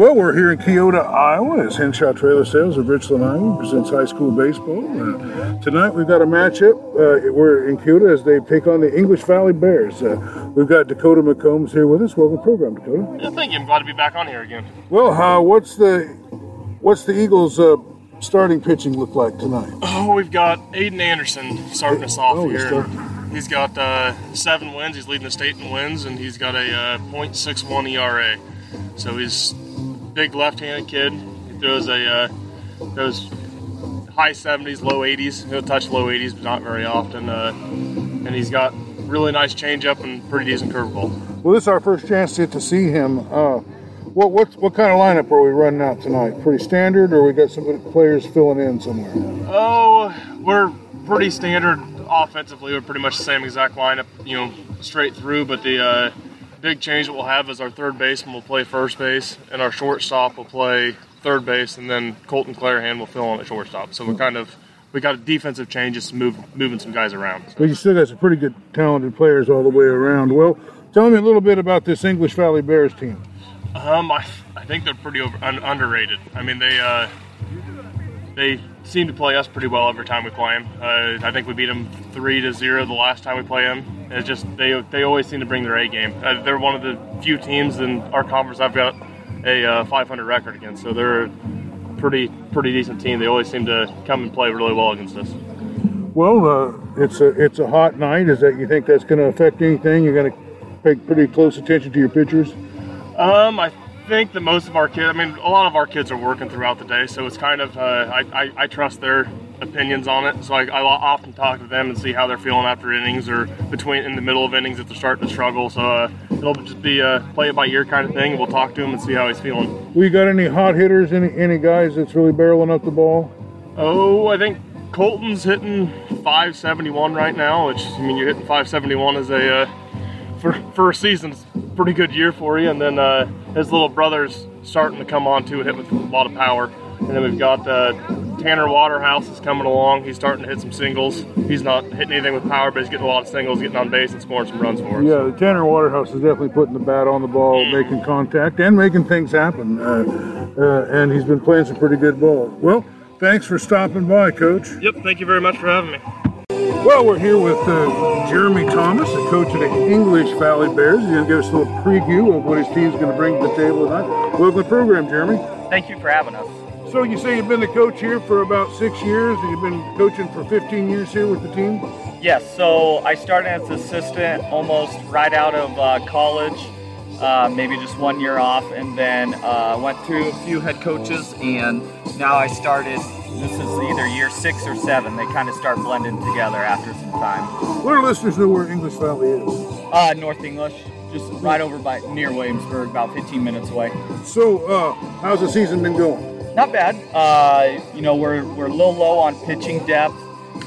Well, we're here in Keota, Iowa, as Henshaw Trailer Sales of Richland, Iowa presents high school baseball. Uh, tonight we've got a matchup. Uh, we're in Keota as they take on the English Valley Bears. Uh, we've got Dakota McCombs here with us. Welcome to the program, Dakota. Yeah, thank you. I'm glad to be back on here again. Well, uh, what's the what's the Eagles' uh, starting pitching look like tonight? Oh, we've got Aiden Anderson starting us off Oh, here. He's got uh, seven wins. He's leading the state in wins, and he's got a uh, .61 ERA. So he's big left-handed kid. He throws a uh, throws high 70s, low 80s. He'll touch low 80s, but not very often. Uh, and he's got really nice changeup and pretty decent curveball. Well, this is our first chance to get to see him. Uh, what what what kind of lineup are we running out tonight? Pretty standard, or we got some players filling in somewhere? Oh, we're pretty standard offensively. We're pretty much the same exact lineup, you know, straight through. But the uh, big change that we'll have is our third baseman will play first base, and our shortstop will play third base, and then Colton Clarahan will fill in at shortstop. So we're kind of we got a defensive changes, move moving some guys around. But you still got some pretty good, talented players all the way around. Well, tell me a little bit about this English Valley Bears team. Um, I, I think they're pretty over, un, underrated. I mean, they uh, they seem to play us pretty well every time we play them. Uh, I think we beat them three to zero the last time we play them. It's just they they always seem to bring their A game. Uh, they're one of the few teams in our conference I've got a uh, 500 record against. So they're a pretty pretty decent team. They always seem to come and play really well against us. Well, uh, it's a it's a hot night. Is that you think that's going to affect anything? You're going to pay pretty close attention to your pitchers. Um, I think that most of our kids, I mean, a lot of our kids are working throughout the day, so it's kind of, uh, I, I, I trust their opinions on it. So I, I often talk to them and see how they're feeling after innings or between in the middle of innings if they're starting to struggle. So uh, it'll just be a play it by ear kind of thing. We'll talk to him and see how he's feeling. We got any hot hitters? Any any guys that's really barreling up the ball? Oh, I think Colton's hitting 571 right now, which I mean, you're hitting 571 as a uh, for for a season, it's a pretty good year for you. And then uh, his little brother's starting to come on too, hit with a lot of power. And then we've got uh, Tanner Waterhouse is coming along. He's starting to hit some singles. He's not hitting anything with power, but he's getting a lot of singles, getting on base and scoring some runs for us. Yeah, the Tanner Waterhouse is definitely putting the bat on the ball, making contact, and making things happen. Uh, uh, and he's been playing some pretty good ball. Well, thanks for stopping by, Coach. Yep. Thank you very much for having me. Well, we're here with uh, Jeremy Thomas, the coach of the English Valley Bears. He's going to give us a little preview of what his team's going to bring to the table tonight. Welcome to the program, Jeremy. Thank you for having us. So you say you've been the coach here for about six years, and you've been coaching for 15 years here with the team? Yes, so I started as assistant almost right out of uh, college, uh, maybe just one year off, and then uh, went through a few head coaches, and now I started. This is either year six or seven. They kind of start blending together after some time. Let our listeners know where English Valley is. Uh, North English, just right over by near Williamsburg, about 15 minutes away. So, uh, how's the season been going? Not bad. Uh, you know, we're, we're a little low on pitching depth.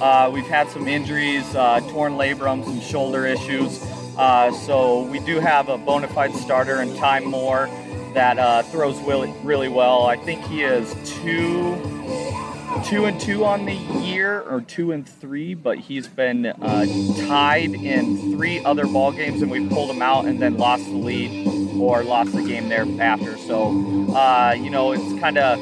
Uh, we've had some injuries, uh, torn labrum, some shoulder issues. Uh, so we do have a bona fide starter in Ty Moore that uh, throws really, really well. I think he is two, two and two on the year, or two and three, but he's been uh, tied in three other ball games, and we've pulled him out and then lost the lead or lost the game thereafter. So, uh, you know, it's kind of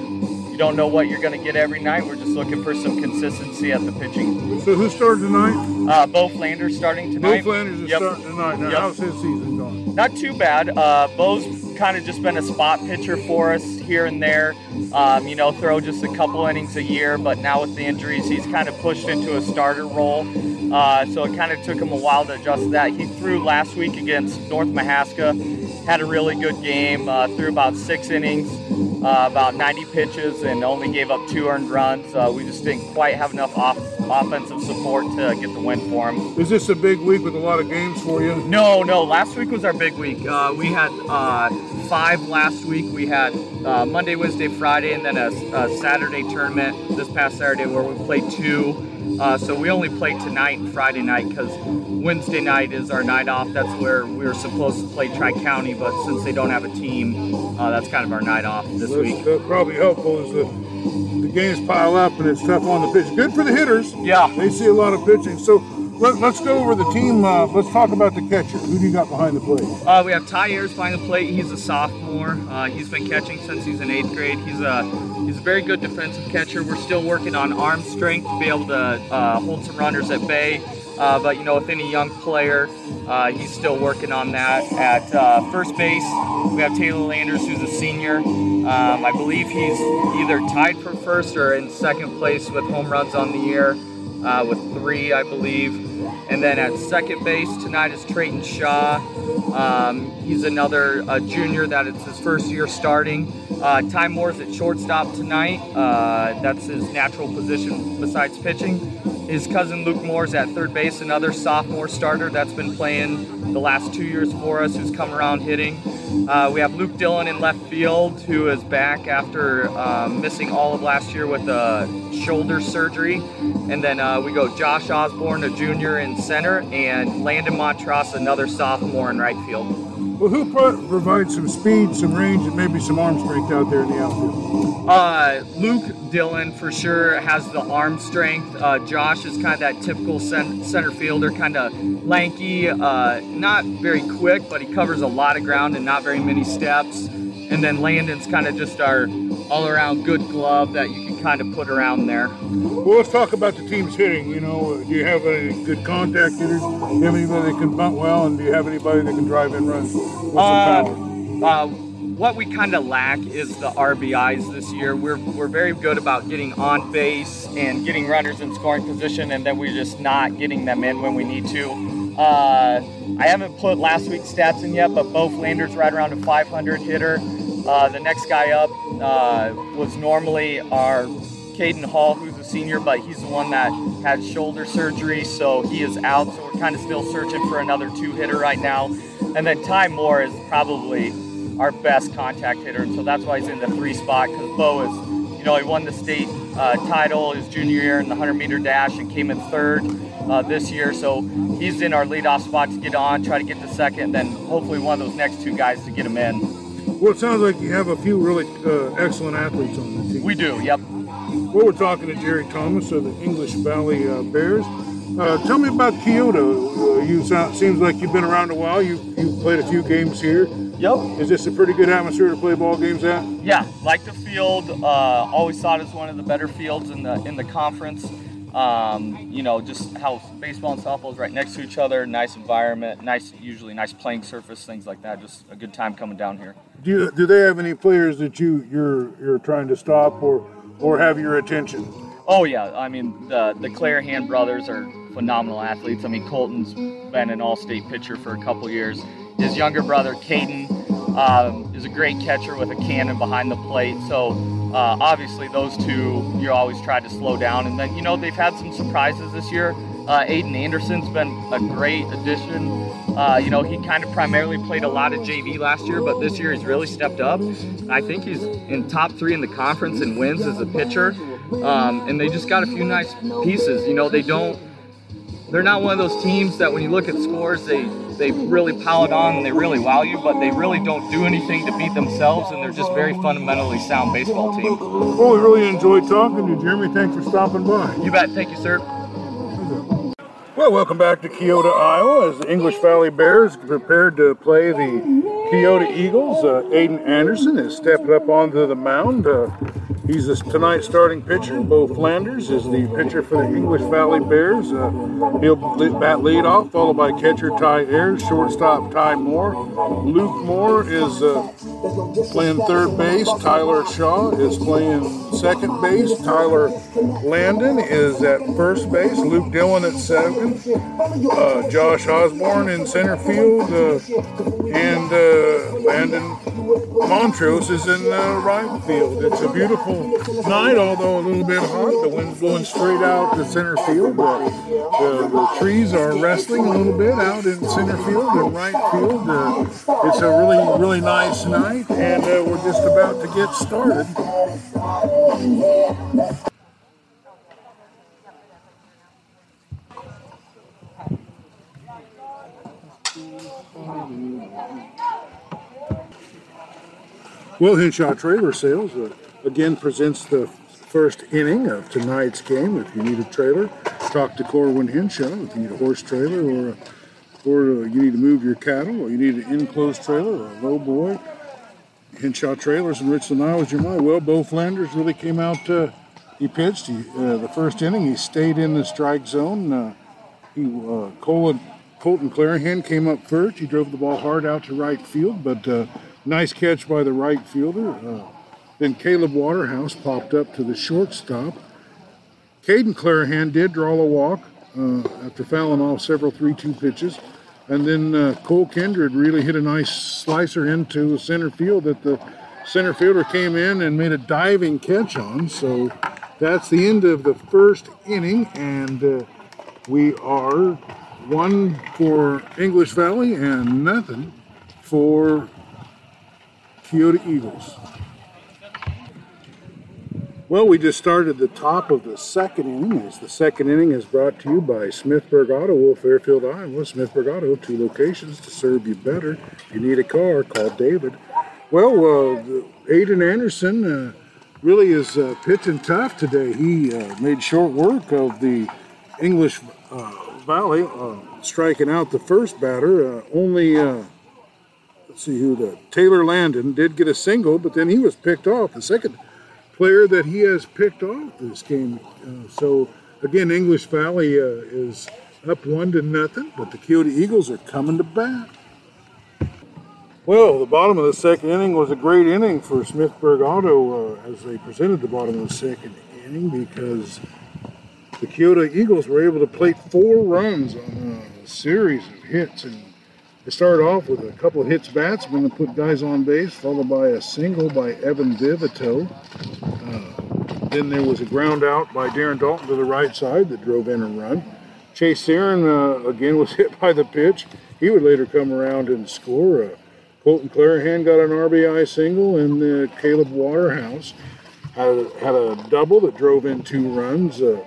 don't know what you're going to get every night. We're just looking for some consistency at the pitching. So, who started tonight? Uh, Bo Flanders starting tonight. Flanders is Yep. starting tonight. Now, Yep. how's his season going? Not too bad. Uh, Bo's kind of just been a spot pitcher for us here and there. Um, you know, throw just a couple innings a year, but now with the injuries, he's kind of pushed into a starter role. Uh, so it kind of took him a while to adjust to that. He threw last week against North Mahaska, had a really good game, uh, threw about six innings, uh, about 90 pitches, and only gave up two earned runs. Uh, we just didn't quite have enough off- offensive support to get the win for him. Is this a big week with a lot of games for you? No, no. Last week was our big week. Uh, we had uh, five last week. We had uh, Monday, Wednesday, Friday, and then a, a Saturday tournament this past Saturday where we played two. Uh, so we only played tonight and Friday night because Wednesday night is our night off. That's where we were supposed to play Tri County, but since they don't have a team, uh, that's kind of our night off this That's, week. that's probably helpful as the, the games pile up and it's tough on the pitch. Good for the hitters. Yeah. They see a lot of pitching. So, Let, us go over the team. Uh, let's talk about the catcher. Who do you got behind the plate? Uh, we have Ty Ayers behind the plate. He's a sophomore. Uh, he's been catching since he's in eighth grade. He's a he's a very good defensive catcher. We're still working on arm strength to be able to uh, hold some runners at bay. Uh, but you know, with any young player, uh, he's still working on that. At first base, we have Taylor Landers, who's a senior. Um, I believe he's either tied for first or in second place with home runs on the year, uh, with three, I believe. And then at second base tonight is Trayton Shaw. Um, he's another uh, junior that it's his first year starting. Uh, Ty Moore's at shortstop tonight. that's his natural position besides pitching. His cousin Luke Moore's at third base, another sophomore starter that's been playing the last two years for us, who's come around hitting. Uh, we have Luke Dillon in left field, who is back after uh, missing all of last year with a shoulder surgery. And then uh, we go Josh Osborne, a junior in center, and Landon Montross, another sophomore in right field. Well, who pro- provides some speed, some range, and maybe some arm strength out there in the outfield? Uh, Luke Dillon for sure has the arm strength. Uh, Josh is kind of that typical center fielder, kind of lanky, uh, not very quick, but he covers a lot of ground and not very many steps. And then Landon's kind of just our all-around good glove that you can kind of put around there. Well, let's talk about the team's hitting. You know, do you have any good contact hitters? Do you have anybody that can bunt well, and do you have anybody that can drive in runs? Uh, uh, what we kind of lack is the RBIs this year. We're, we're very good about getting on base and getting runners in scoring position, and then we're just not getting them in when we need to. Uh, I haven't put last week's stats in yet, but Bo Flanders right around a 500 hitter. Uh, the next guy up uh, was normally our Caden Hall, who's a senior, but he's the one that had shoulder surgery, so he is out. So we're kind of still searching for another two hitter right now. And then Ty Moore is probably our best contact hitter, and so that's why he's in the three spot because Bo is, you know, he won the state uh, title his junior year in the 100 meter dash and came in third uh, this year. So he's in our leadoff spot to get on, try to get the second, then hopefully one of those next two guys to get him in. Well, it sounds like you have a few really uh, excellent athletes on the team. We do, yep. Well, we're talking to Jerry Thomas of the English Valley uh, Bears. Uh, tell me about Keota. Uh, you sound, seems like you've been around a while. You you played a few games here. Yep. Is this a pretty good atmosphere to play ball games at? Yeah, like the field. Uh, always thought it's one of the better fields in the in the conference. Um, you know, just how baseball and softball is right next to each other. Nice environment, nice, usually nice playing surface, things like that. Just a good time coming down here. Do you, do they have any players that you you're you're trying to stop or or have your attention? Oh yeah, I mean the the Clarahan brothers are phenomenal athletes. I mean Colton's been an all-state pitcher for a couple years. His younger brother Caden um, is a great catcher with a cannon behind the plate. So uh, obviously, those two you always try to slow down. And then, you know, they've had some surprises this year. Uh, Aiden Anderson's been a great addition. Uh, you know, he kind of primarily played a lot of JV last year, but this year he's really stepped up. I think he's in top three in the conference in wins as a pitcher. Um, and they just got a few nice pieces. You know, they don't, they're not one of those teams that when you look at scores, they they really pile it on and they really wow you, but they really don't do anything to beat themselves, and they're just very fundamentally sound baseball team. Well, we really enjoyed talking to you, Jeremy. Thanks for stopping by. You bet. Thank you, sir. Well, welcome back to Keota, Iowa, as the English Valley Bears prepared to play the Keota Eagles. Uh, Aiden Anderson has stepped up onto the mound. Uh, He's the tonight's starting pitcher. Bo Flanders is the pitcher for the English Valley Bears. Uh, he'll bat lead off, followed by catcher Ty Ayers, shortstop Ty Moore. Luke Moore is uh, playing third base. Tyler Shaw is playing second base. Tyler Landon is at first base. Luke Dillon at second. Uh, Josh Osborne in center field. Uh, and uh, Landon Montrose is in the right field. It's a beautiful night, although a little bit hot. The wind's blowing straight out to center field. The, the, the trees are wrestling a little bit out in center field and right field. Uh, it's a really, really nice night, and uh, we're just about to get started. Well, Henshaw Trailer Sales uh, again presents the first inning of tonight's game. If you need a trailer, talk to Corwin Henshaw if you need a horse trailer or or you need to move your cattle or you need an enclosed trailer or a low boy. Henshaw Trailers in Richland, Iowa is your mind. Well, Bo Flanders really came out. Uh, he pitched he, uh, the first inning. He stayed in the strike zone. Uh, he uh, Colin, Colton Clarahan came up first. He drove the ball hard out to right field, but uh, nice catch by the right fielder. Uh, then Caleb Waterhouse popped up to the shortstop. Caden Clarahan did draw a walk uh, after fouling off several 3 2 pitches. And then uh, Cole Kindred really hit a nice slicer into center field that the center fielder came in and made a diving catch on. So that's the end of the first inning, and uh, we are one for English Valley and nothing for Keota Eagles. Well, we just started the top of the second inning. As the second inning is brought to you by Smithburg Auto, Wolf, Fairfield, Iowa. Smithburg Auto, two locations to serve you better. If you need a car, call David. Well, uh, Aiden Anderson uh, really is uh, pitching tough today. He uh, made short work of the English uh, Valley, uh, striking out the first batter. only, let's see who the Taylor Landon did get a single, but then he was picked off. The second player that he has picked off this game. Uh, so again, English Valley uh, is up one to nothing, but the Keota Eagles are coming to bat. Well, the bottom of the second inning was a great inning for Smithburg Auto uh, as they presented the bottom of the second inning because the Keota Eagles were able to plate four runs on a series of hits and they started off with a couple of hits batsmen and put guys on base, followed by a single by Evan Vivito. Uh, then there was a ground out by Darren Dalton to the right side that drove in a run. Chase Aaron, uh, again, was hit by the pitch. He would later come around and score. Uh, Colton Clarahan got an RBI single, and uh, Caleb Waterhouse had a, had a double that drove in two runs. Uh,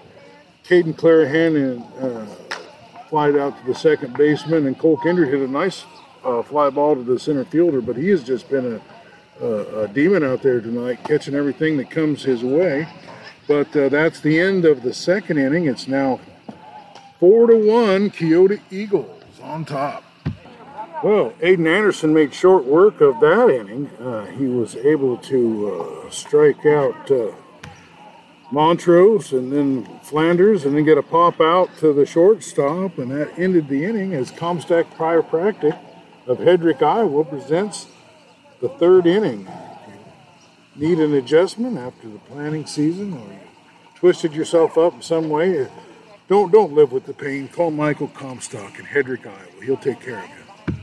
Caden Clarahan and flied out to the second baseman, and Cole Kindred hit a nice uh, fly ball to the center fielder. But he has just been a, a, a, demon out there tonight, catching everything that comes his way. But uh, that's the end of the second inning. It's now four to one, Keota Eagles on top. Well, Aiden Anderson made short work of that inning. Uh, he was able to uh, strike out uh, Montrose and then Flanders and then get a pop out to the shortstop and that ended the inning as Comstock Chiropractic of Hedrick, Iowa presents the third inning. Need an adjustment after the planting season or you twisted yourself up in some way, don't don't live with the pain. Call Michael Comstock in Hedrick, Iowa. He'll take care of you.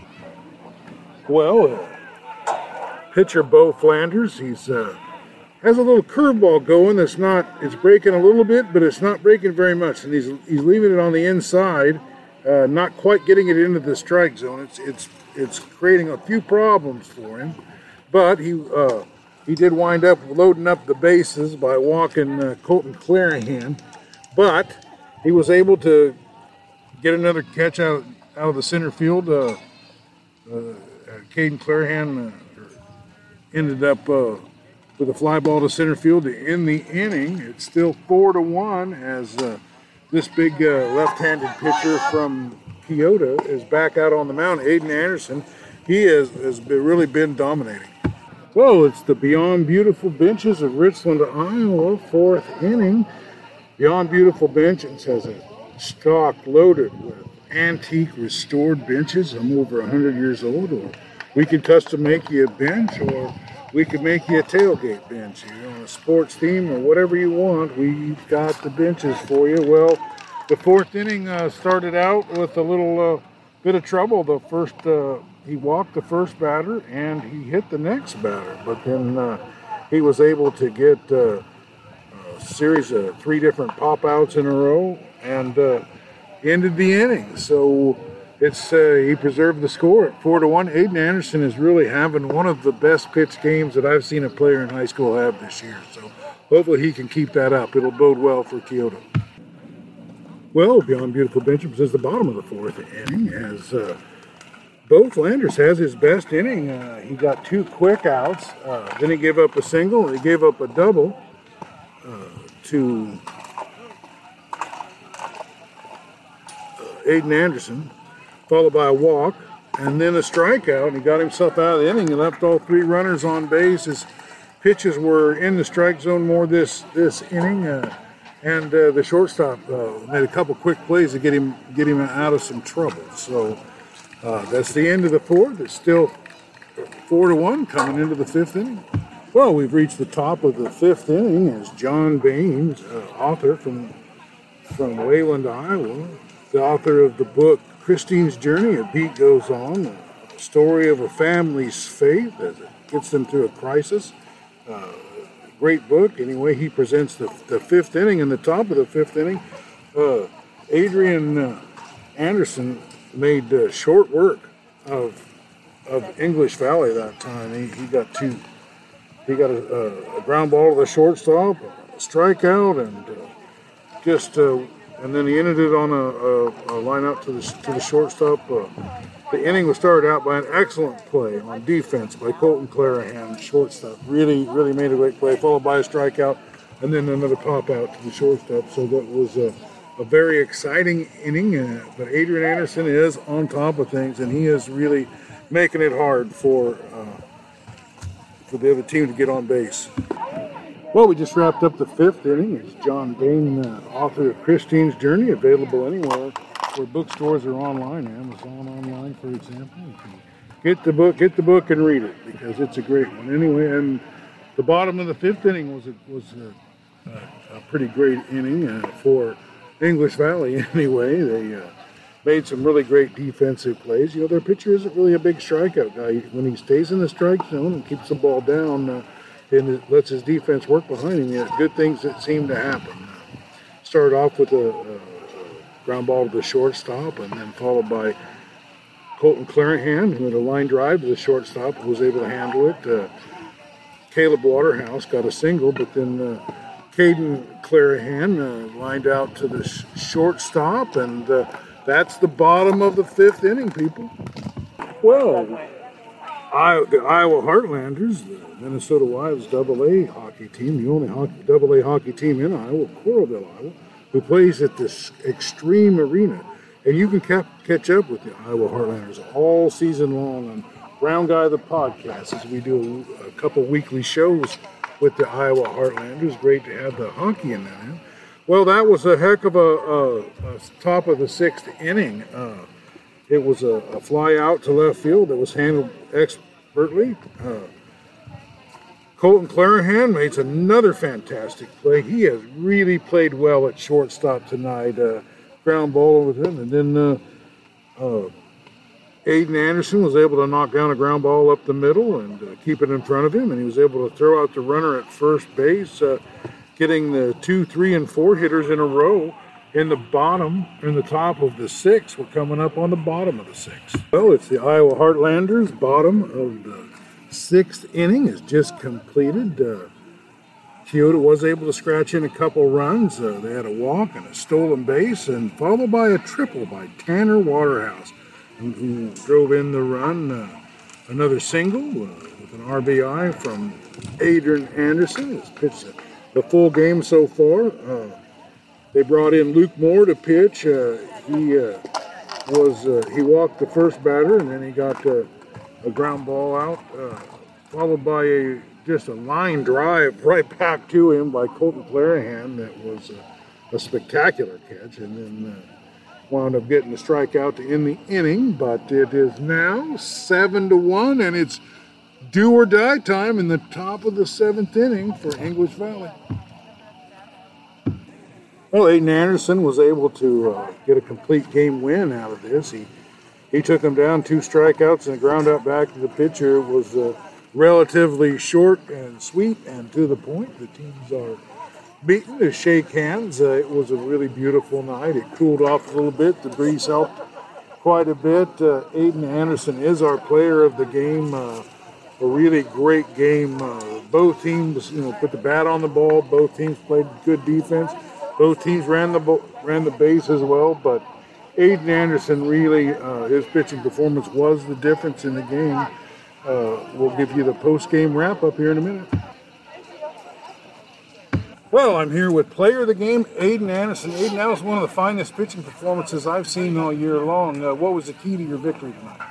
Well, uh, pitcher Bo Flanders, he's uh, has a little curveball going that's not it's breaking a little bit but it's not breaking very much. And he's he's leaving it on the inside uh, not quite getting it into the strike zone. It's it's it's creating a few problems for him but he uh, he did wind up loading up the bases by walking uh, Colton Clarahan but he was able to get another catch out out of the center field uh, uh, Caden Clarahan uh, ended up uh, with a fly ball to center field to end the inning. It's still four to one as uh, this big uh, left-handed pitcher from Keota is back out on the mound. Aiden Anderson, he has, has been, really been dominating. Well, it's the Beyond Beautiful Benches of Richland, Iowa, fourth inning. Beyond Beautiful Benches has a stock loaded with antique restored benches. I'm over 100 years old, or we can custom make you a bench, or we could make you a tailgate bench, you know, a sports theme or whatever you want. We've got the benches for you. Well, the fourth inning uh, started out with a little uh, bit of trouble. The first, uh, he walked the first batter and he hit the next batter, but then uh, he was able to get uh, a series of three different pop outs in a row and uh, ended the inning. So it's uh, he preserved the score at four to one. Aiden Anderson is really having one of the best pitch games that I've seen a player in high school have this year. So hopefully he can keep that up. It'll bode well for Keota. Well, Beyond Beautiful Benjamin is the bottom of the fourth inning as uh, Bo Flanders has his best inning. Uh, he got two quick outs. Uh, then he gave up a single. He gave up a double uh, to Aiden Anderson, followed by a walk, and then a strikeout. And he got himself out of the inning and left all three runners on base. His pitches were in the strike zone more this this inning, uh, and uh, the shortstop uh, made a couple quick plays to get him get him out of some trouble. So uh, that's the end of the fourth. It's still four to one coming into the fifth inning. Well, we've reached the top of the fifth inning as John Baines, uh, author from from Wayland, Iowa, the author of the book Christine's Journey, A Beat Goes On, a story of a family's faith as it gets them through a crisis. Uh, great book. Anyway, he presents the, the fifth inning. In the top of the fifth inning, uh, Adrian uh, Anderson made uh, short work of of English Valley that time. He, he got two. He got a, a ground ball to the shortstop, a strikeout, and uh, just uh, and then he ended it on a, a, a line out to the to the shortstop. Uh, the inning was started out by an excellent play on defense by Colton Clarahan, shortstop. Really, really made a great play, followed by a strikeout, and then another pop out to the shortstop. So that was a, a very exciting inning. Uh, but Adrian Anderson is on top of things, and he is really making it hard for uh, for the other team to get on base. Well, we just wrapped up the fifth inning. It's John Bain, uh, author of Christine's Journey, available anywhere where bookstores are online, Amazon online, for example. Get the book, get the book, and read it because it's a great one. Anyway, and the bottom of the fifth inning was a, was a, a, pretty great inning uh, for English Valley. Anyway, they uh, made some really great defensive plays. You know, their pitcher isn't really a big strikeout guy. When he stays in the strike zone and keeps the ball down. And lets his defense work behind him. Yet good things that seem to happen. Started off with a, a, ground ball to the shortstop, and then followed by Colton Clarahan, who had a line drive to the shortstop, who was able to handle it. Uh, Caleb Waterhouse got a single, but then uh, Caden Clarahan uh, lined out to the sh- shortstop, and uh, that's the bottom of the fifth inning, people. Well, I, the Iowa Heartlanders, the Minnesota Wild's Double A hockey team, the only Double A hockey team in Iowa, Coralville, Iowa, who plays at this Xtream Arena. And you can cap, catch up with the Iowa Heartlanders all season long on Brown Guy the podcast as we do a, a couple weekly shows with the Iowa Heartlanders. Great to have the hockey in that. Well, that was a heck of a, a, a top of the sixth inning. Uh, it was a, a, fly out to left field that was handled expertly. Uh, Colton Clarahan makes another fantastic play. He has really played well at shortstop tonight. Uh, ground ball over him, and then uh, uh, Aiden Anderson was able to knock down a ground ball up the middle and uh, keep it in front of him, and he was able to throw out the runner at first base, uh, getting the two, three, and four hitters in a row in the bottom, in the top of the six. We're coming up on the bottom of the six. Well, it's the Iowa Heartlanders, bottom of the sixth inning is just completed. Uh, Keota was able to scratch in a couple runs. Uh, they had a walk and a stolen base, and followed by a triple by Tanner Waterhouse, who, who drove in the run. Uh, another single uh, with an RBI from Adrian Anderson. Has pitched the full game so far. Uh, they brought in Luke Moore to pitch. Uh, he uh, was he walked the first batter, and then he got a ground ball out, followed by a just a line drive right back to him by Colton Clarahan that was a, a spectacular catch, and then uh, wound up getting the strikeout to end the inning. But it is now seven to one, and it's do or die time in the top of the seventh inning for English Valley. Well, Aiden Anderson was able to uh, get a complete game win out of this. He he took them down two strikeouts and a ground out back to the pitcher. Was uh, relatively short and sweet and to the point. The teams are beaten to shake hands. Uh, it was a really beautiful night. It cooled off a little bit. The breeze helped quite a bit. Uh, Aiden Anderson is our player of the game. Uh, a really great game. Uh, both teams, you know, put the bat on the ball. Both teams played good defense. Both teams ran the ran the base as well, but Aiden Anderson really, uh, his pitching performance was the difference in the game. Uh, we'll give you the post game wrap up here in a minute. Well, I'm here with player of the game, Aiden Anderson. Aiden, that was one of the finest pitching performances I've seen all year long. Uh, what was the key to your victory tonight?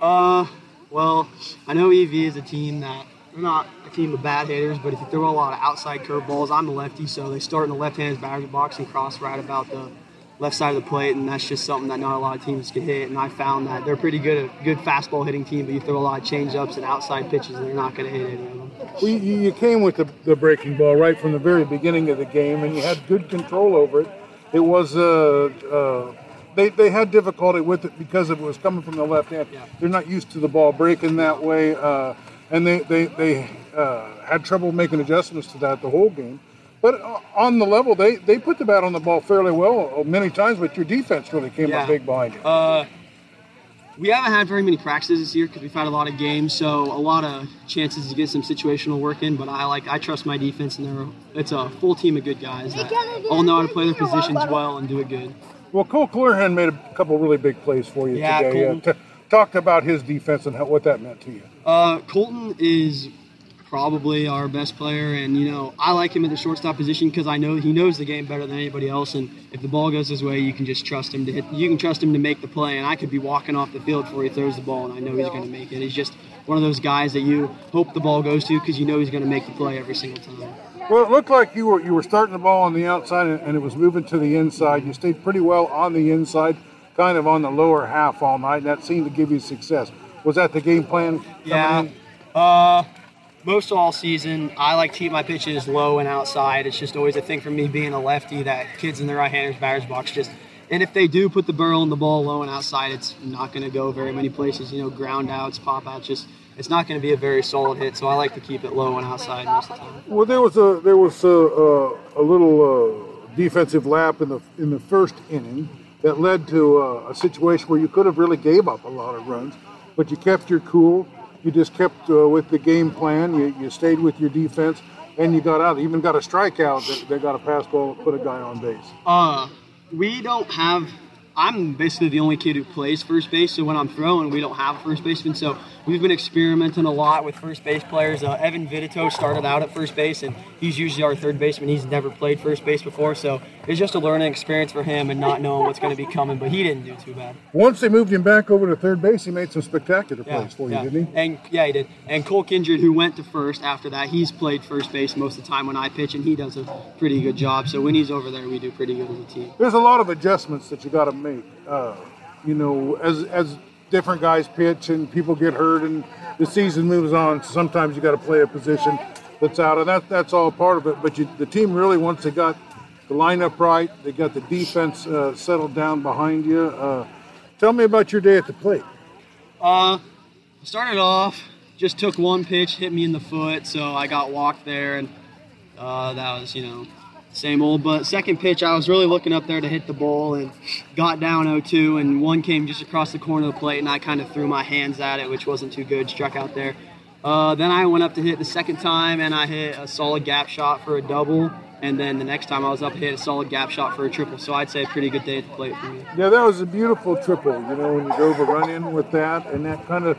Uh, well, I know EV is a team that they're not a team of bad hitters, but if you throw a lot of outside curveballs, I'm a lefty, so they start in the left-handed batter's box and cross right about the left side of the plate, and that's just something that not a lot of teams can hit. And I found that they're pretty good at good fastball hitting team, but you throw a lot of change-ups and outside pitches, and they're not going to hit any of them. Well, you, you came with the, the breaking ball right from the very beginning of the game, and you had good control over it. It was uh, uh, they, they had difficulty with it because it was coming from the left hand. Yeah. They're not used to the ball breaking that way, uh, and they they, they uh, had trouble making adjustments to that the whole game. But uh, on the level, they, they put the bat on the ball fairly well uh, many times, but your defense really came Yeah. up big behind you. Uh, we haven't had very many practices this year because we've had a lot of games, so a lot of chances to get some situational work in. But I like I trust my defense, and they're it's a full team of good guys that all know how to play their positions well and do it good. Well, Cole Clarahan made a couple really big plays for you Yeah, today. Colton. t- talked about his defense and how, what that meant to you. Uh, Colton is probably our best player, and you know I like him at the shortstop position because I know he knows the game better than anybody else. And if the ball goes his way, you can just trust him to hit. You can trust him to make the play, and I could be walking off the field before he throws the ball, and I know he's going to make it. He's just one of those guys that you hope the ball goes to because you know he's going to make the play every single time. Well, it looked like you were you were starting the ball on the outside and, and it was moving to the inside. You stayed pretty well on the inside, kind of on the lower half all night, and that seemed to give you success. Was that the game plan? Yeah. Uh, most all season, I like to keep my pitches low and outside. It's just always a thing for me being a lefty that kids in the right-handers batter's box just. And if they do put the barrel and the ball low and outside, it's not going to go very many places. You know, ground outs, pop outs, just it's not going to be a very solid hit. So I like to keep it low and outside most of the time. Well, there was a there was a, a, a little uh, defensive lap in the in the first inning that led to uh, a situation where you could have really gave up a lot of runs, but you kept your cool. You just kept uh, with the game plan. You, you stayed with your defense, and you got out. Even got a strikeout that, that got a pass ball, put a guy on base. Uh, we don't have. I'm basically the only kid who plays first base, so when I'm throwing, we don't have a first baseman. So we've been experimenting a lot with first base players. Uh, Evan Vitito started out at first base, and he's usually our third baseman. He's never played first base before, so it's just a learning experience for him and not knowing what's going to be coming. But he didn't do too bad. Once they moved him back over to third base, he made some spectacular plays for you, yeah. didn't he? And yeah, he did. And Cole Kindred, who went to first after that, he's played first base most of the time when I pitch, and he does a pretty good job. So when he's over there, we do pretty good as a team. There's a lot of adjustments that you got to make. Uh, you know, as as different guys pitch and people get hurt and the season moves on, sometimes you got to play a position that's out, and that that's all part of it. But you, the team really, once they got the lineup right, they got the defense uh, settled down behind you. Uh, tell me about your day at the plate. Uh, started off, just took one pitch, hit me in the foot, so I got walked there, and uh, that was, you know, same old. But second pitch, I was really looking up there to hit the ball and got down 0-2, and one came just across the corner of the plate, and I kind of threw my hands at it, which wasn't too good, struck out there. Uh, then I went up to hit the second time, and I hit a solid gap shot for a double. And then the next time I was up, hit a solid gap shot for a triple. So I'd say a pretty good day at the plate for me. Yeah, that was a beautiful triple. You know, when you drove a run in with that, and that kind of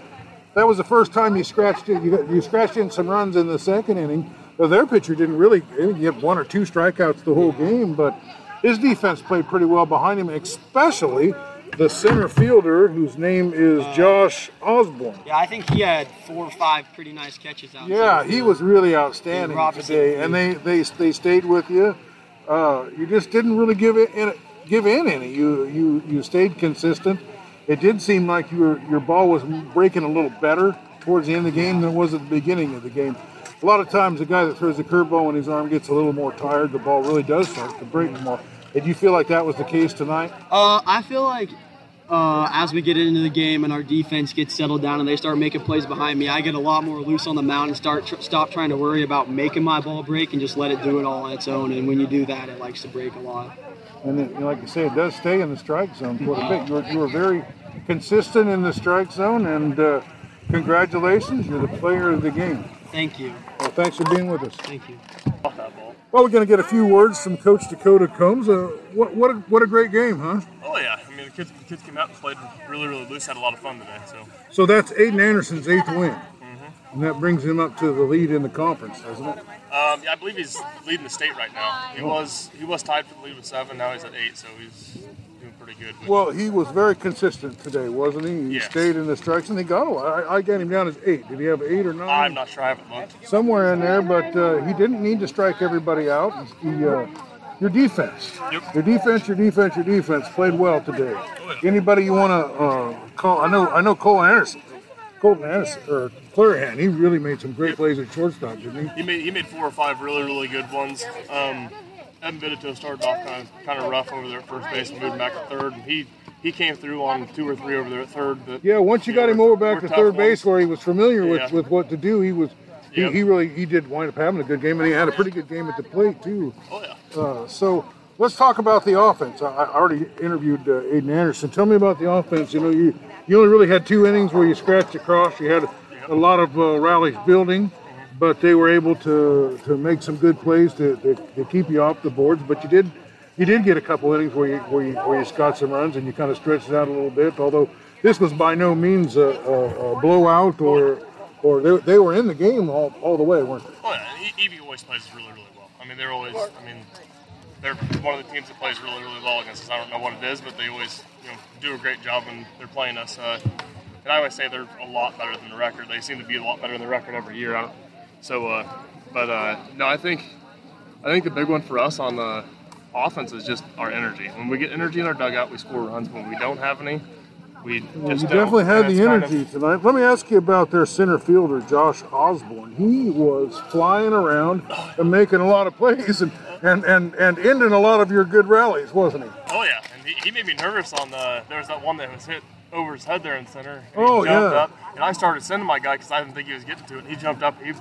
that was the first time you scratched it. You, you scratched in some runs in the second inning. Well, their pitcher didn't really get one or two strikeouts the whole game, but his defense played pretty well behind him, especially the center fielder whose name is Josh Osborne. Yeah, I think he had four or five pretty nice catches out. There. Yeah, he was really outstanding today, and they they they stayed with you. Uh, you just didn't really give it in, give in any. You you you stayed consistent. It did seem like your your ball was breaking a little better towards the end of the game than it was at the beginning of the game. A lot of times, the guy that throws the curveball when his arm gets a little more tired, the ball really does start to break more. Did you feel like that was the case tonight? Uh, I feel like uh, as we get into the game and our defense gets settled down and they start making plays behind me, I get a lot more loose on the mound and start tr- stop trying to worry about making my ball break and just let it do it all on its own. And when you do that, it likes to break a lot. And it, like you say, it does stay in the strike zone quite a bit. You were, you were very consistent in the strike zone, and uh, congratulations, you're the player of the game. Thank you. Well, thanks for being with us. Thank you. Off that ball. Well, we're going to get a few words from Coach Dakota Combs. Uh, what, what, a, what a great game, huh? Oh yeah, I mean the kids, the kids came out and played really, really loose. Had a lot of fun today. So So that's Aiden Anderson's eighth win. Mm-hmm. And that brings him up to the lead in the conference, doesn't it? Um, yeah, I believe he's leading the state right now. He was he was tied for the lead with seven. Now he's at eight, so he's doing pretty good. Well, he was very consistent today, wasn't he? He Yes. stayed in the strikes, and he got a lot. I, I got him down as eight. Did he have eight or 9 I'm not sure. I haven't looked. Somewhere in there, but uh, he didn't need to strike everybody out. He, uh, your defense, Yep. your defense, your defense, your defense played well today. Anybody you want to uh, call? I know, I know Cole Anderson, Colton Anderson, or Clarahan. He really made some great plays at shortstop, didn't he? He made he made four or five really really good ones. Um, Evan Bittito started off kind of kind of rough over there at first base and moved back to third. And he he came through on two or three over there at third. But Yeah, once you got him over back to third base where he was familiar with, Yeah. with what to do, he was. He, Yep. he really he did wind up having a good game, and he had a pretty good game at the plate too. Oh yeah. Uh, so let's talk about the offense. I, I already interviewed uh, Aiden Anderson. Tell me about the offense. You know, you you only really had two innings where you scratched across. You had a lot of uh, rallies building, but they were able to to make some good plays to, to, to keep you off the boards. But you did you did get a couple innings where you where you, where you got some runs and you kind of stretched it out a little bit. Although this was by no means a, a, a blowout or or they, they were in the game all, all the way, weren't they? E- EV always plays really really well. I mean they're always. I mean they're one of the teams that plays really really well against us. I don't know what it is, but they always you know do a great job when they're playing us. Uh, and I always say they're a lot better than the record. They seem to be a lot better than the record every year. I don't, so, uh, but uh, no, I think I think the big one for us on the offense is just our energy. When we get energy in our dugout, we score runs. When we don't have any, we Well, just you don't. definitely had the it's kind of- energy tonight. Let me ask you about their center fielder, Josh Osborne. He was flying around and making a lot of plays and, and, and, and ending a lot of your good rallies, wasn't he? Oh yeah, and he, he made me nervous on the. There was that one that was hit over his head there in center. And Oh, he jumped yeah. Up, and I started sending my guy because I didn't think he was getting to it. And he jumped up. He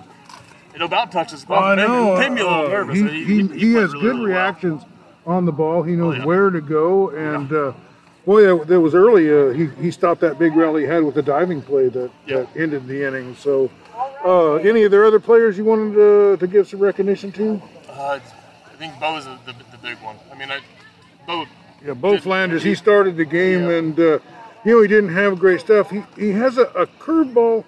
it about touched his glove. I It made me- know. Made me a little uh, nervous. He, he, he, he, has really, good really well. reactions on the ball. He knows Oh, yeah. where to go. And, uh, boy, that, that was early. Uh, he, he stopped that big rally he had with the diving play that, Yeah. that ended the inning. So, uh, any of their other players you wanted to, to give some recognition to? Uh, I think Bo's the, the, the big one. I mean, I, Bo. Yeah, Bo did- Flanders. He started the game, Yeah. and uh, you know he didn't have great stuff. He he has a, a curveball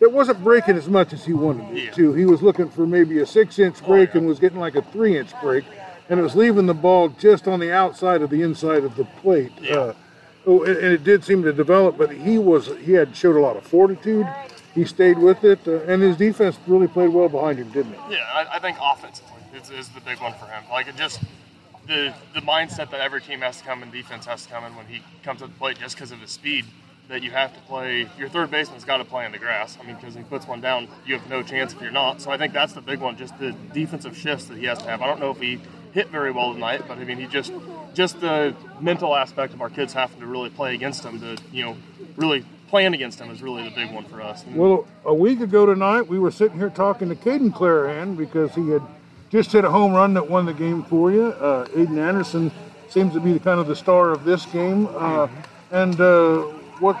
that wasn't breaking as much as he wanted it Yeah. to. He was looking for maybe a six-inch break yeah. and was getting like a three-inch break, and it was leaving the ball just on the outside of the inside of the plate. Yeah. Uh, oh, and, and it did seem to develop, but he was he had showed a lot of fortitude. He stayed with it, uh, and his defense really played well behind him, didn't it? Yeah, I, I think offensively is, is the big one for him. Like it just the the mindset that every team has to come and defense has to come in when he comes to the plate just because of his speed. That you have to play. Your third baseman's got to play in the grass. I mean, because he puts one down, you have no chance if you're not. So I think that's the big one. Just the defensive shifts that he has to have. I don't know if he hit very well tonight, but I mean, he just just the mental aspect of our kids having to really play against him. To you know, really playing against him is really the big one for us. And- Well, a week ago tonight, we were sitting here talking to Caden Clarahan because he had just hit a home run that won the game for you. Uh, Aiden Anderson seems to be the kind of the star of this game. Uh, and uh, what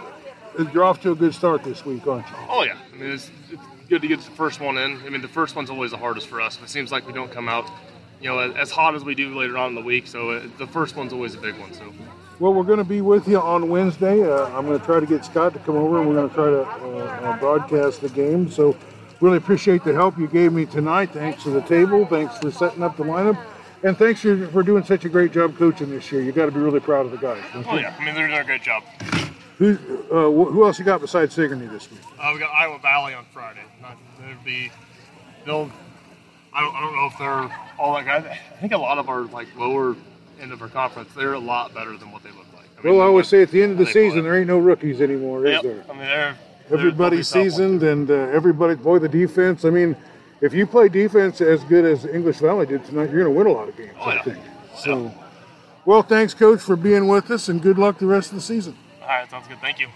you're off to a good start this week, aren't you? Oh yeah, I mean it's, it's good to get the first one in. I mean the first one's always the hardest for us. It seems like we don't come out, you know, as, hot as we do later on in the week. So uh, the first one's always a big one. So Well, we're going to be with you on Wednesday. Uh, I'm going to try to get Scott to come over, and we're going to try to uh, uh, broadcast the game. So, really appreciate the help you gave me tonight. Thanks to the table. Thanks for setting up the lineup, and thanks for, for doing such a great job coaching this year. You got to be really proud of the guys. oh yeah, I mean they're doing a great job. Who, uh, who else you got besides Sigourney this week? Uh, we got Iowa Valley on Friday. Not, they'd be they'll. I don't, I don't know if they're all that guys. I think a lot of our like lower end of our conference, they're a lot better than what they look like. I mean, Well, I always say at the end of the season, play. there ain't no rookies anymore, is there? I mean they're Everybody's they'll be tough ones. seasoned, and uh, everybody, boy, the defense. I mean, if you play defense as good as English Valley did tonight, you're going to win a lot of games. Oh, I yeah. think. So, well, thanks, coach, for being with us, and good luck the rest of the season. All right, sounds good. Thank you.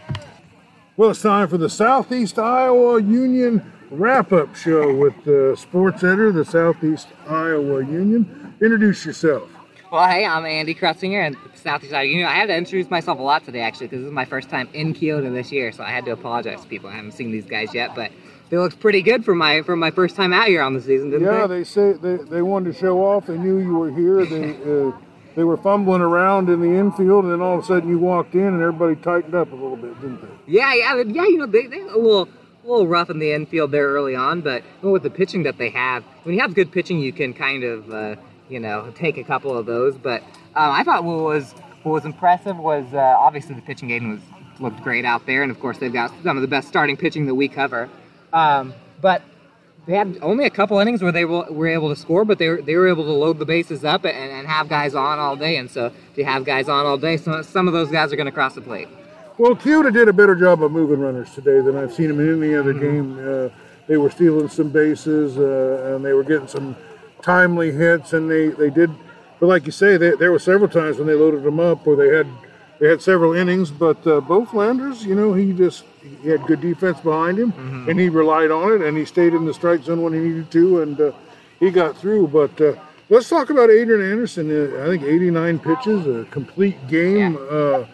Well, it's time for the Southeast Iowa Union wrap-up show with the sports editor, of the Southeast Iowa Union. Introduce yourself. Well, hey, I'm Andy Krutzinger and Southeast Iowa Union. I had to introduce myself a lot today, actually, because this is my first time in Keota this year, so I had to apologize to people. I haven't seen these guys yet, but they looked pretty good for my for my first time out here on the season, didn't Yeah, they? they say they, they wanted to show off. They knew you were here. They uh, they were fumbling around in the infield, and then all of a sudden you walked in, and everybody tightened up a little bit, didn't they? Yeah, yeah, yeah. You know, they they a little a little rough in the infield there early on, but with the pitching that they have, when you have good pitching, you can kind of, uh, you know, take a couple of those. But uh, I thought what was what was impressive was uh, obviously the pitching game was looked great out there, and of course they've got some of the best starting pitching that we cover. Um, but they had only a couple innings where they were, were able to score, but they were, they were able to load the bases up and, and have guys on all day. And so if you have guys on all day, some, some of those guys are going to cross the plate. Well, Keota did a better job of moving runners today than I've seen him in any other game. Uh, they were stealing some bases uh, and they were getting some timely hits, and they, they did. But like you say, they, there were several times when they loaded them up where they had they had several innings. But uh, Bo Flanders, you know, he just he had good defense behind him, Mm-hmm. and he relied on it, and he stayed in the strike zone when he needed to, and uh, he got through. But uh, let's talk about Adrian Anderson. Uh, I think 89 pitches, a complete game. Uh,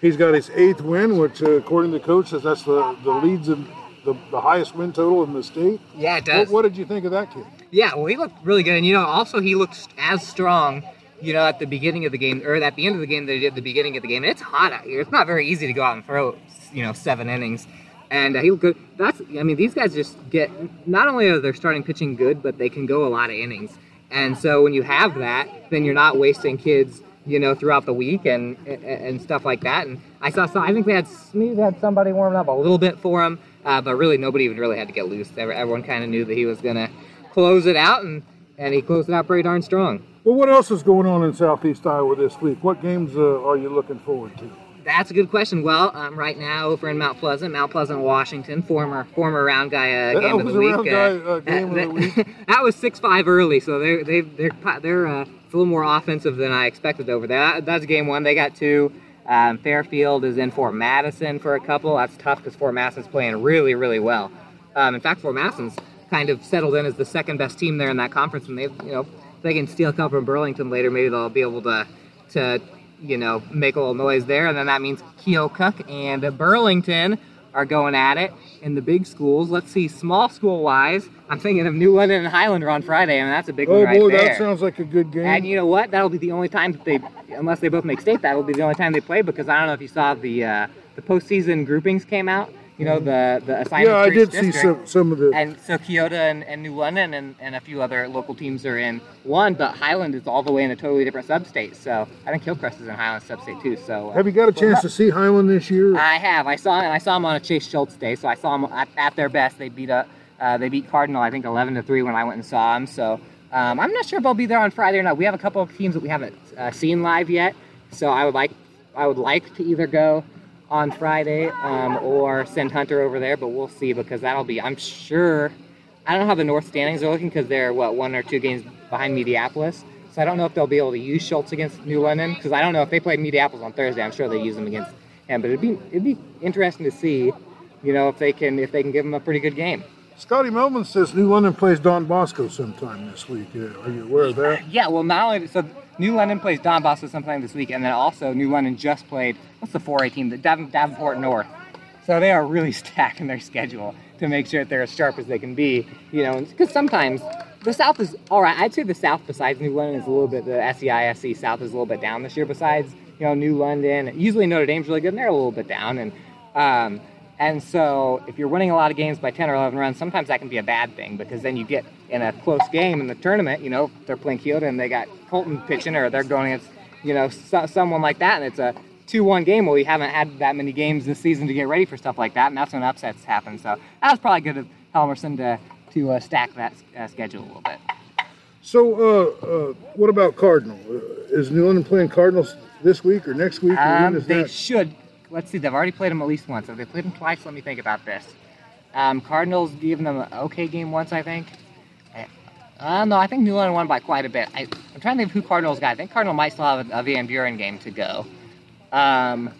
he's got his eighth win, which, uh, according to the coach, says that's the, the leads in the, the highest win total in the state. Yeah, it What, what did you think of that kid? Yeah, well, he looked really good, and you know, also he looks as strong, you know, at the beginning of the game or at the end of the game he did the beginning of the game. And it's hot out here; it's not very easy to go out and throw, you know, seven innings. And uh, he good. That's, I mean, these guys just get not only are their starting pitching good, but they can go a lot of innings. And so when you have that, then you're not wasting kids, you know, throughout the week and and, stuff like that. And I saw some. I think they had they had somebody warming up a little bit for him, uh, but really nobody even really had to get loose. Everyone kind of knew that he was gonna close it out, and and he closed it out pretty darn strong. Well, what else is going on in Southeast Iowa this week? What games uh, are you looking forward to? That's a good question. Well, um, right now over in Mount Pleasant, Mount Pleasant, Washington, former former round guy uh, That game of the week. round guy, uh, game of the week. that was six five early, so they're they they're they're uh, it's a little more offensive than I expected over there. That, that's game one. They got two. Um, Fairfield is in Fort Madison for a couple. That's tough because Fort Madison's playing really really well. Um, in fact, Fort Madison's kind of settled in as the second best team there in that conference, and they've you know if they can steal a couple from Burlington later, maybe they'll be able to to you know, make a little noise there. And then that means Keokuk and Burlington are going at it in the big schools. Let's see, small school wise, I'm thinking of New London and Highlander on Friday. I mean, that's a big Oh one right boy, there. that sounds like a good game. and you know what? That'll be the only time that they, unless they both make state, that'll be the only time they play because I don't know if you saw the uh, the postseason groupings came out. You know, the the assignment. yeah, I did see some some of the. And so Keota and, and New London and, and a few other local teams are in one, but Highland is all the way in a totally different sub-state. So I think Hillcrest is in Highland sub-state too. So uh, Have you got a chance to see Highland this year? I have. I saw and I saw them on a Chase Schultz day. So I saw them at, at their best. They beat a uh, they beat Cardinal I think 11 to three when I went and saw them. So um, I'm not sure if I'll be there on Friday or not. We have a couple of teams that we haven't uh, seen live yet. So I would like I would like to either go on Friday um, or send Hunter over there, but we'll see because that'll be I'm sure. I don't know how the North standings are looking because they're what one or two games behind Mediapolis. So I don't know if they'll be able to use Schultz against New London because I don't know if they play Mediapolis on Thursday. I'm sure they use them against him, but it'd be it'd be interesting to see, you know, if they can if they can give him a pretty good game. Scotty Melvin says New London plays Don Bosco sometime this week. Uh, are you aware of that? Yeah, well, not only so New London plays Don Bosco sometime this week, and then also New London just played what's the 4A team, the Dav- Davenport North. So they are really stacking their schedule to make sure that they're as sharp as they can be. You know, because sometimes the South is all right. I'd say the South, besides New London, is a little bit the SEISC South is a little bit down this year. Besides, you know, New London, usually Notre Dame's really good, and they're a little bit down, and um, and so if you're winning a lot of games by 10 or 11 runs, sometimes that can be a bad thing because then you get in a close game in the tournament. You know, they're playing Keota and they got Colton pitching, or they're going against you know so, someone like that, and it's a two-one game. Well, we haven't had that many games this season to get ready for stuff like that, and that's when upsets happen. So that was probably good of Helmerson to to uh, stack that uh, schedule a little bit. So, uh, uh, what about Cardinal? Uh, is New London playing Cardinals this week or next week? or Um, they that? should. Let's see. They've already played them at least once. Have they played them twice? Let me think about this. Um, Cardinals given them an okay game once, I think. Uh, no, I think New London won by quite a bit. I, I'm trying to think who Cardinals got. I think Cardinal might still have a, a Van Buren game to go. Um,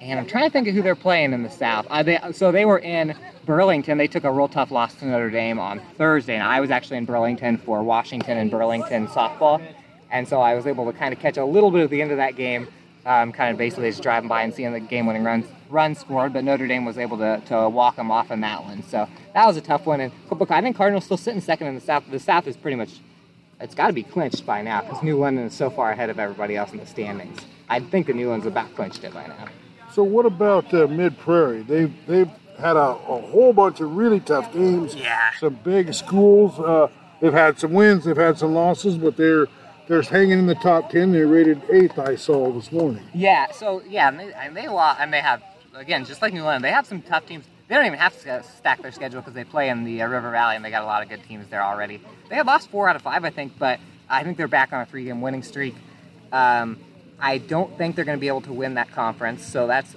and I'm trying to think of who they're playing in the South. Uh, they, so they were in Burlington. They took a real tough loss to Notre Dame on Thursday, and I was actually in Burlington for Washington and Burlington softball, and so I was able to kind of catch a little bit of the end of that game, um, kind of basically just driving by and seeing the game-winning runs run scored. But Notre Dame was able to, to walk them off in that one, so that was a tough one. And I think Cardinals still sitting second in the South. The South is pretty much it's got to be clinched by now because New London is so far ahead of everybody else in the standings. I think the New London's about clinched it by now. So, what about uh, Mid Prairie? They they've had a, a whole bunch of really tough games. Yeah. Some big schools. Uh, they've had some wins, they've had some losses, but they're they're hanging in the top ten. They're rated eighth. I saw this morning. Yeah, so yeah, and they, and they lot, and they have again, just like New England, they have some tough teams. They don't even have to stack their schedule because they play in the uh, River Valley, and they got a lot of good teams there already. They have lost four out of five, I think, but I think they're back on a three-game winning streak. Um, I don't think they're going to be able to win that conference, so that's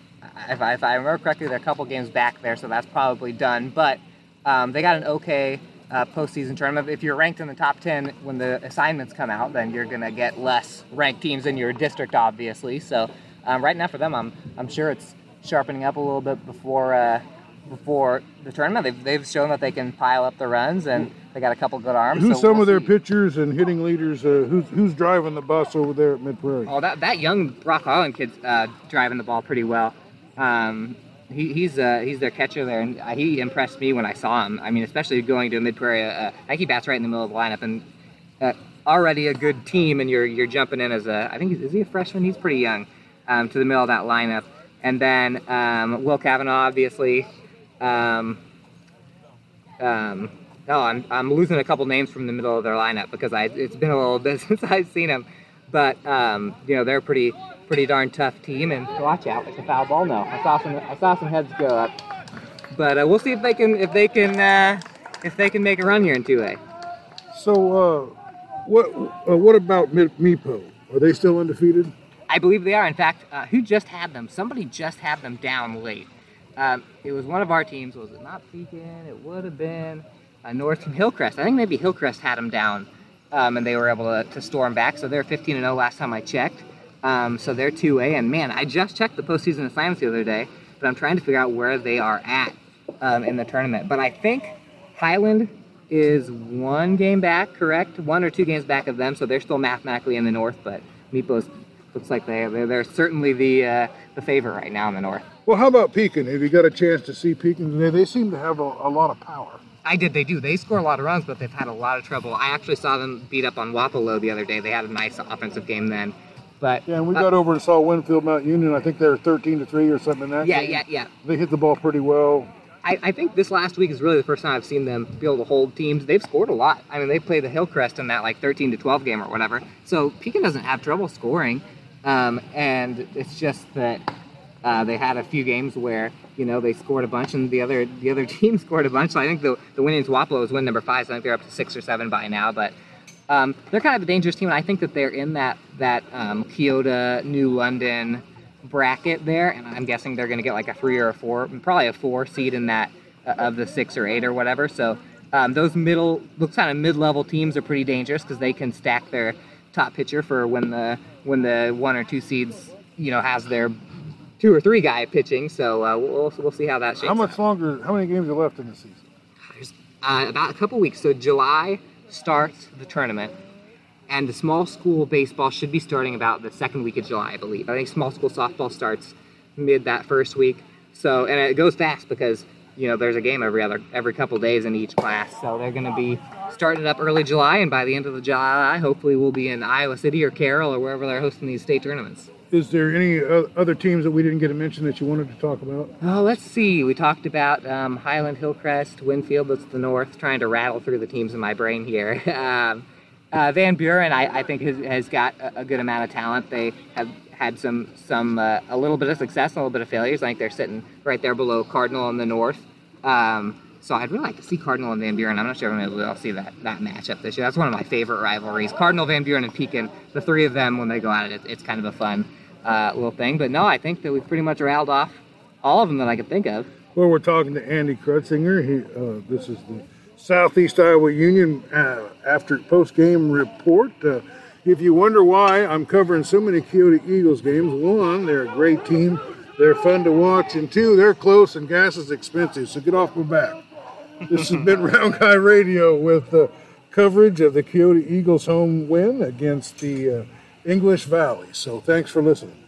if I, if I remember correctly, they're a couple games back there, so that's probably done. But um, they got an okay uh, postseason tournament. If you're ranked in the top 10 when the assignments come out, then you're going to get less ranked teams in your district, obviously. So um, right now for them, I'm, I'm sure it's sharpening up a little bit before uh, before the tournament. They've, they've shown that they can pile up the runs and they got a couple good arms. Who's so some we'll of their see. pitchers and hitting leaders? Uh, who's who's driving the bus over there at Mid Prairie? Oh, that, that young Brock Island kid's uh, driving the ball pretty well. Um, he, he's uh, he's their catcher there, and uh, he impressed me when I saw him. I mean, especially going to Mid Prairie. Uh, I think he bats right in the middle of the lineup, and uh, already a good team, and you're you're jumping in as a. I think he's, is he a freshman? He's pretty young um, to the middle of that lineup, and then um, Will Kavanaugh, obviously. Um, um, oh, I'm, I'm losing a couple names from the middle of their lineup because I it's been a little bit since I've seen them, but um, you know they're a pretty pretty darn tough team. And watch out, it's a foul ball. No, I saw some I saw some heads go up, but uh, we'll see if they can if they can uh, if they can make a run here in two A. So, uh, what uh, what about Meepo? Are they still undefeated? I believe they are. In fact, uh, who just had them? Somebody just had them down late. Um, it was one of our teams. Was it not Pekin? It would have been uh, North from Hillcrest. I think maybe Hillcrest had them down, um, and they were able to, to storm back. So they're 15 and 0 last time I checked. Um, so they're 2A. And man, I just checked the postseason assignments the other day, but I'm trying to figure out where they are at um, in the tournament. But I think Highland is one game back, correct? One or two games back of them, so they're still mathematically in the north. But Meepo's looks like they they're, certainly the uh, the favorite right now in the north. Well, how about Pekin? Have you got a chance to see Pekin? They, they seem to have a, a lot of power. I did. They do. They score a lot of runs, but they've had a lot of trouble. I actually saw them beat up on Wapello the other day. They had a nice offensive game then. But Yeah, and we uh, got over and saw Winfield Mount Union. I think they're 13 to three or something. in that yeah, game. yeah, yeah. They hit the ball pretty well. I, I think this last week is really the first time I've seen them be able to hold teams. They've scored a lot. I mean, they played the Hillcrest in that like 13 to 12 game or whatever. So Pekin doesn't have trouble scoring, um, and it's just that uh, they had a few games where you know they scored a bunch and the other the other team scored a bunch. So I think the the winning Wapello is win number five. So I think they're up to six or seven by now, but. Um, they're kind of a dangerous team, and I think that they're in that that um, Keota, New London bracket there, and I'm guessing they're going to get like a three or a four, probably a four seed in that uh, of the six or eight or whatever. So um, those middle, looks kind of mid-level teams are pretty dangerous because they can stack their top pitcher for when the when the one or two seeds, you know, has their two or three guy pitching. So uh, we'll we'll see how that shakes. How out. much longer? How many games are left in the season? There's uh, about a couple weeks. So July starts the tournament, and the small school baseball should be starting about the second week of July, I believe. I think small school softball starts mid that first week. So and it goes fast because you know there's a game every other every couple days in each class. So they're going to be starting it up early July, and by the end of the July, hopefully we'll be in Iowa City or Carroll or wherever they're hosting these state tournaments. Is there any other teams that we didn't get to mention that you wanted to talk about? Oh, let's see. We talked about um, Highland, Hillcrest, Winfield. That's the north. Trying to rattle through the teams in my brain here. um, uh, Van Buren, I, I think, has, has got a, good amount of talent. They have had some some uh, a little bit of success, and a little bit of failures. I think they're sitting right there below Cardinal in the north. Um, so I'd really like to see Cardinal and Van Buren. I'm not sure if I'll see that, that matchup this year. That's one of my favorite rivalries. Cardinal, Van Buren, and Pekin. The three of them, when they go at it, it's kind of a fun uh, little thing. But no, I think that we've pretty much rattled off all of them that I could think of. Well, we're talking to Andy Krutzinger. He, uh, this is the Southeast Iowa Union uh, after post game report. Uh, if you wonder why I'm covering so many Keota Eagles games, one, they're a great team, they're fun to watch, and two, they're close and gas is expensive. So get off my back. This has been Round Guy Radio with uh, coverage of the Keota Eagles home win against the uh, English Valley. So thanks for listening.